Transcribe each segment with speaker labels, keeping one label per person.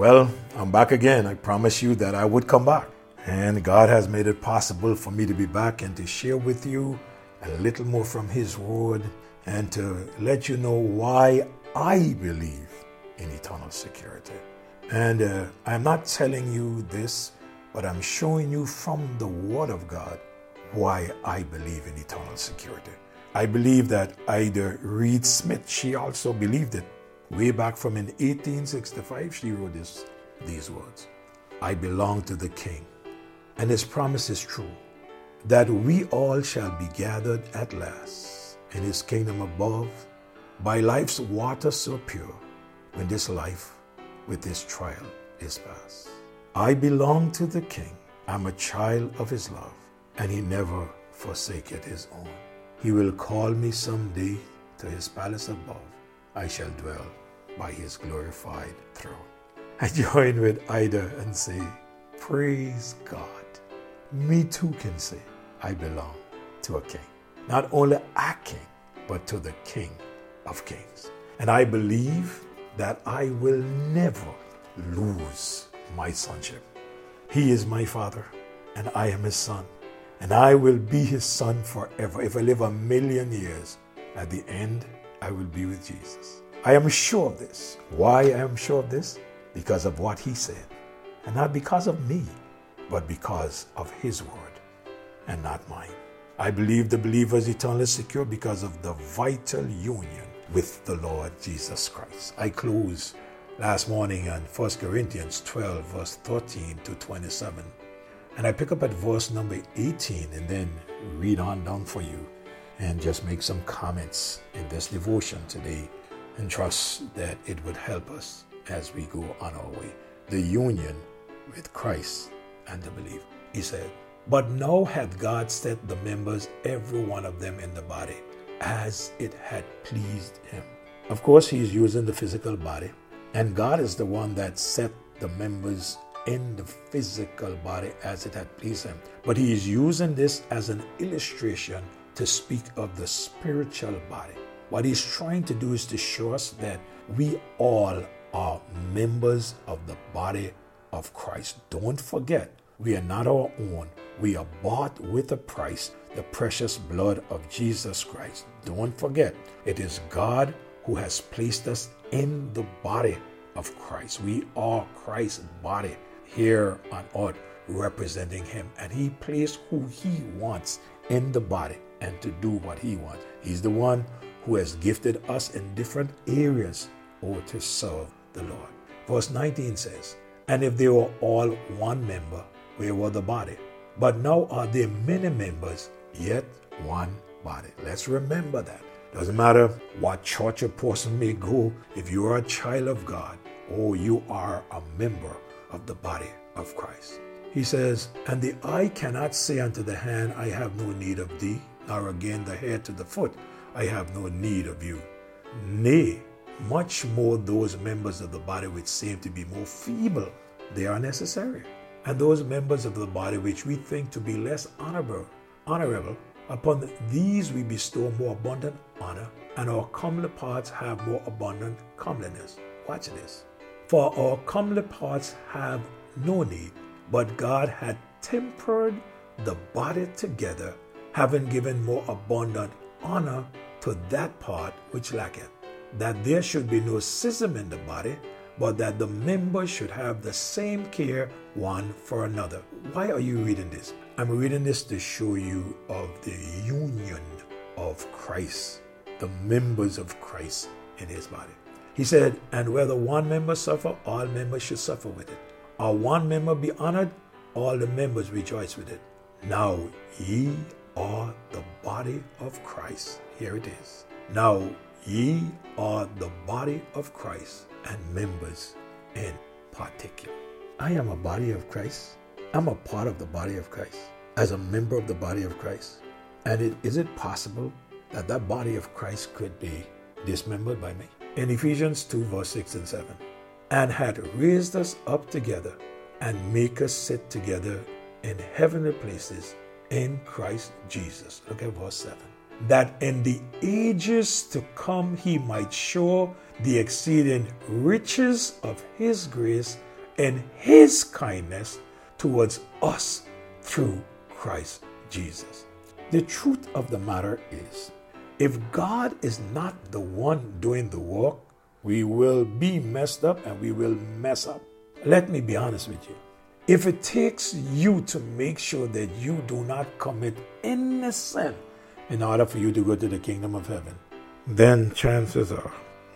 Speaker 1: Well, I'm back again. I promised you that I would come back. And God has made it possible for me to be back and to share with you a little more from His Word and to let you know why I believe in eternal security. And uh, I'm not telling you this, but I'm showing you from the Word of God why I believe in eternal security. I believe that Ida Reed Smith, she also believed it. Way back from in 1865, she wrote this, these words I belong to the King, and his promise is true, that we all shall be gathered at last in his kingdom above by life's water so pure when this life with this trial is past. I belong to the King. I'm a child of his love, and he never forsaketh his own. He will call me someday to his palace above. I shall dwell by his glorified throne. I join with Ida and say, Praise God. Me too can say, I belong to a king. Not only a king, but to the king of kings. And I believe that I will never lose my sonship. He is my father, and I am his son and I will be his son forever. If I live a million years, at the end, I will be with Jesus. I am sure of this. Why I am sure of this? Because of what he said. And not because of me, but because of his word and not mine. I believe the believer is eternally secure because of the vital union with the Lord Jesus Christ. I close last morning on 1 Corinthians 12, verse 13 to 27. And I pick up at verse number 18 and then read on down for you and just make some comments in this devotion today and trust that it would help us as we go on our way. The union with Christ and the believer. He said, But now hath God set the members, every one of them in the body, as it had pleased him. Of course, he's using the physical body, and God is the one that set the members in the physical body as it had pleased him. But he is using this as an illustration to speak of the spiritual body. What he's trying to do is to show us that we all are members of the body of Christ. Don't forget, we are not our own. We are bought with a price, the precious blood of Jesus Christ. Don't forget, it is God who has placed us in the body of Christ. We are Christ's body here on earth representing him. And he plays who he wants in the body and to do what he wants. He's the one who has gifted us in different areas or to serve the Lord. Verse 19 says, And if they were all one member, where were the body? But now are there many members, yet one body. Let's remember that. Doesn't matter what church a person may go, if you are a child of God or you are a member of the body of Christ. He says, And the eye cannot say unto the hand, I have no need of thee, nor again the head to the foot, I have no need of you. Nay, much more those members of the body which seem to be more feeble, they are necessary. And those members of the body which we think to be less honorable, honorable, upon these we bestow more abundant honor, and our comely parts have more abundant comeliness. Watch this. For our comely parts have no need, but God had tempered the body together, having given more abundant honor to that part which lacketh, that there should be no schism in the body, but that the members should have the same care one for another. Why are you reading this? I'm reading this to show you of the union of Christ, the members of Christ in his body. He said, And whether one member suffer, all members should suffer with it. Or one member be honored, all the members rejoice with it. Now ye are the body of Christ. Here it is. Now ye are the body of Christ and members in particular. I am a body of Christ. I'm a part of the body of Christ as a member of the body of Christ. And it, is it possible that that body of Christ could be dismembered by me? in Ephesians 2, verse 6 and 7, and had raised us up together and make us sit together in heavenly places in Christ Jesus. Look at verse 7. That in the ages to come he might show the exceeding riches of his grace and his kindness towards us through Christ Jesus. The truth of the matter is, if God is not the one doing the work, we will be messed up and we will mess up. Let me be honest with you. If it takes you to make sure that you do not commit any sin in order for you to go to the kingdom of heaven, then chances are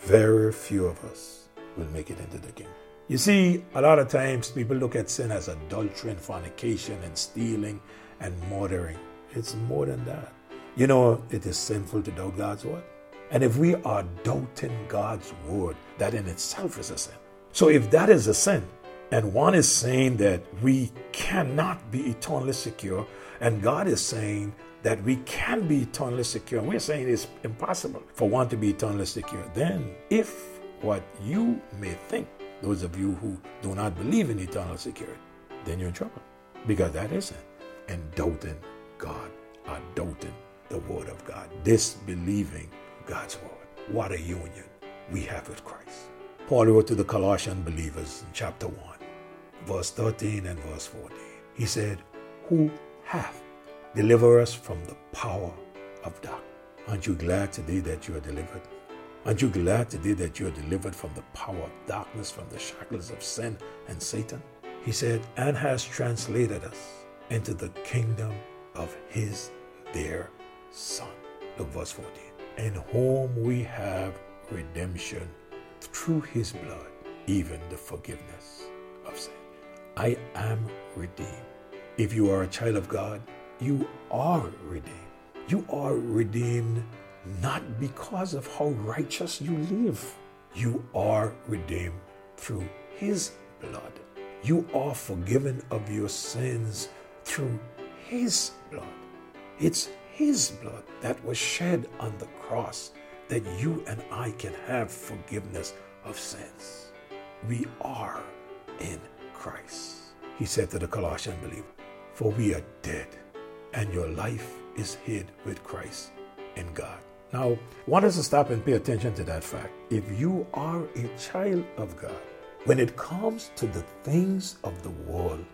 Speaker 1: very few of us will make it into the kingdom. You see, a lot of times people look at sin as adultery and fornication and stealing and murdering. It's more than that. You know, it is sinful to doubt God's word. And if we are doubting God's word, that in itself is a sin. So if that is a sin, and one is saying that we cannot be eternally secure, and God is saying that we can be eternally secure, and we're saying it's impossible for one to be eternally secure, then if what you may think, those of you who do not believe in eternal security, then you're in trouble. Because that isn't. And doubting God or doubting the Word of God, disbelieving God's Word. What a union we have with Christ. Paul wrote to the Colossian believers in chapter 1, verse 13 and verse 14. He said, Who hath delivered us from the power of darkness? Aren't you glad today that you are delivered? Aren't you glad today that you are delivered from the power of darkness, from the shackles of sin and Satan? He said, and has translated us into the kingdom of his dear Son. Look, verse 14. In whom we have redemption through his blood, even the forgiveness of sin. I am redeemed. If you are a child of God, you are redeemed. You are redeemed not because of how righteous you live. You are redeemed through his blood. You are forgiven of your sins through his blood. It's his blood that was shed on the cross that you and I can have forgiveness of sins. We are in Christ. He said to the Colossian believer, For we are dead, and your life is hid with Christ in God. Now, want us to stop and pay attention to that fact. If you are a child of God, when it comes to the things of the world,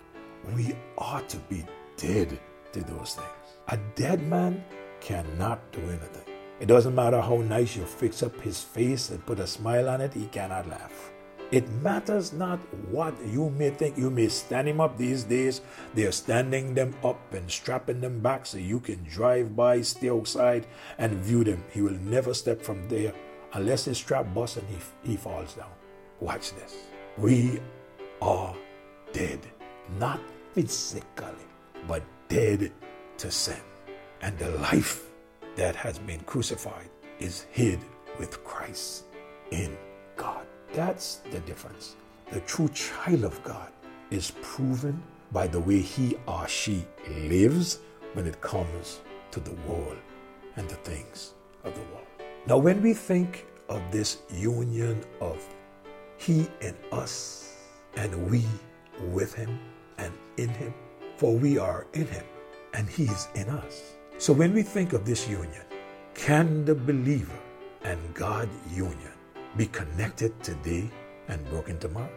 Speaker 1: we ought to be dead to those things. A dead man cannot do anything. It doesn't matter how nice you fix up his face and put a smile on it, he cannot laugh. It matters not what you may think. You may stand him up these days. They are standing them up and strapping them back so you can drive by, stay outside, and view them. He will never step from there unless his strap busts and he, he falls down. Watch this. We are dead, not physically, but dead to sin. And the life that has been crucified is hid with Christ in God. That's the difference. The true child of God is proven by the way he or she lives when it comes to the world and the things of the world. Now, when we think of this union of he and us and we with him and in him, for we are in him and he is in us. So when we think of this union, can the believer and God union be connected today and broken tomorrow?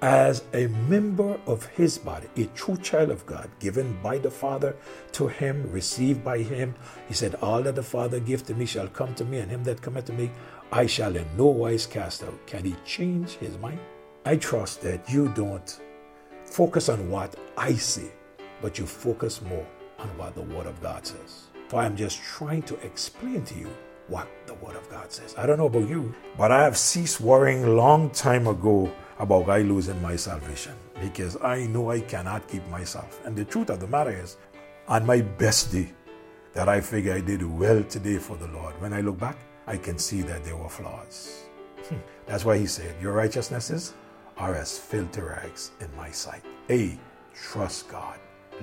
Speaker 1: As a member of his body, a true child of God, given by the Father to him, received by him, he said, All that the Father give to me shall come to me, and him that cometh to me I shall in no wise cast out. Can he change his mind? I trust that you don't focus on what I say, but you focus more on what the Word of God says. For I'm just trying to explain to you what the Word of God says. I don't know about you, but I have ceased worrying long time ago about I losing my salvation because I know I cannot keep myself. And the truth of the matter is, on my best day, that I figure I did well today for the Lord. When I look back, I can see that there were flaws. Hmm. That's why he said, Your righteousnesses are as filthy rags in my sight. A, trust God,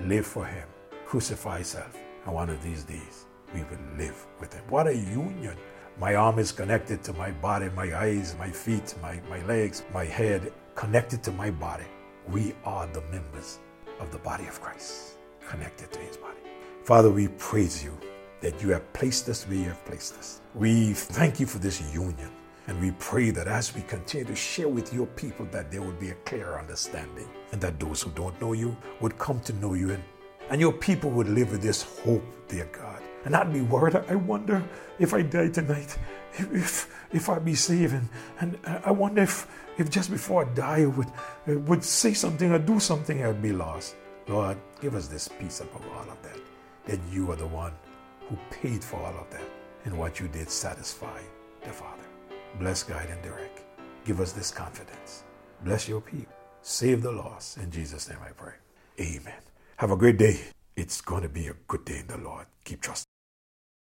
Speaker 1: live for Him, crucify self, and one of these days, we will live with Him. What a union! My arm is connected to my body, my eyes, my feet, my, my legs, my head, connected to my body. We are the members of the body of Christ, connected to His body. Father, we praise you that you have placed us where you have placed us. We thank you for this union. And we pray that as we continue to share with your people, that there would be a clear understanding and that those who don't know you would come to know you and, and your people would live with this hope, dear God. And I'd be worried. I wonder if I die tonight, if, if, I be saved. And, and I wonder if, if just before I die, I would, I would say something or do something, I'd be lost. Lord, give us this peace above all of that, that you are the one who paid for all of that. And what you did satisfy the Father. Bless, guide, and direct. Give us this confidence. Bless your people. Save the lost. In Jesus' name I pray. Amen. Have a great day. It's going to be a good day in the Lord. Keep trusting.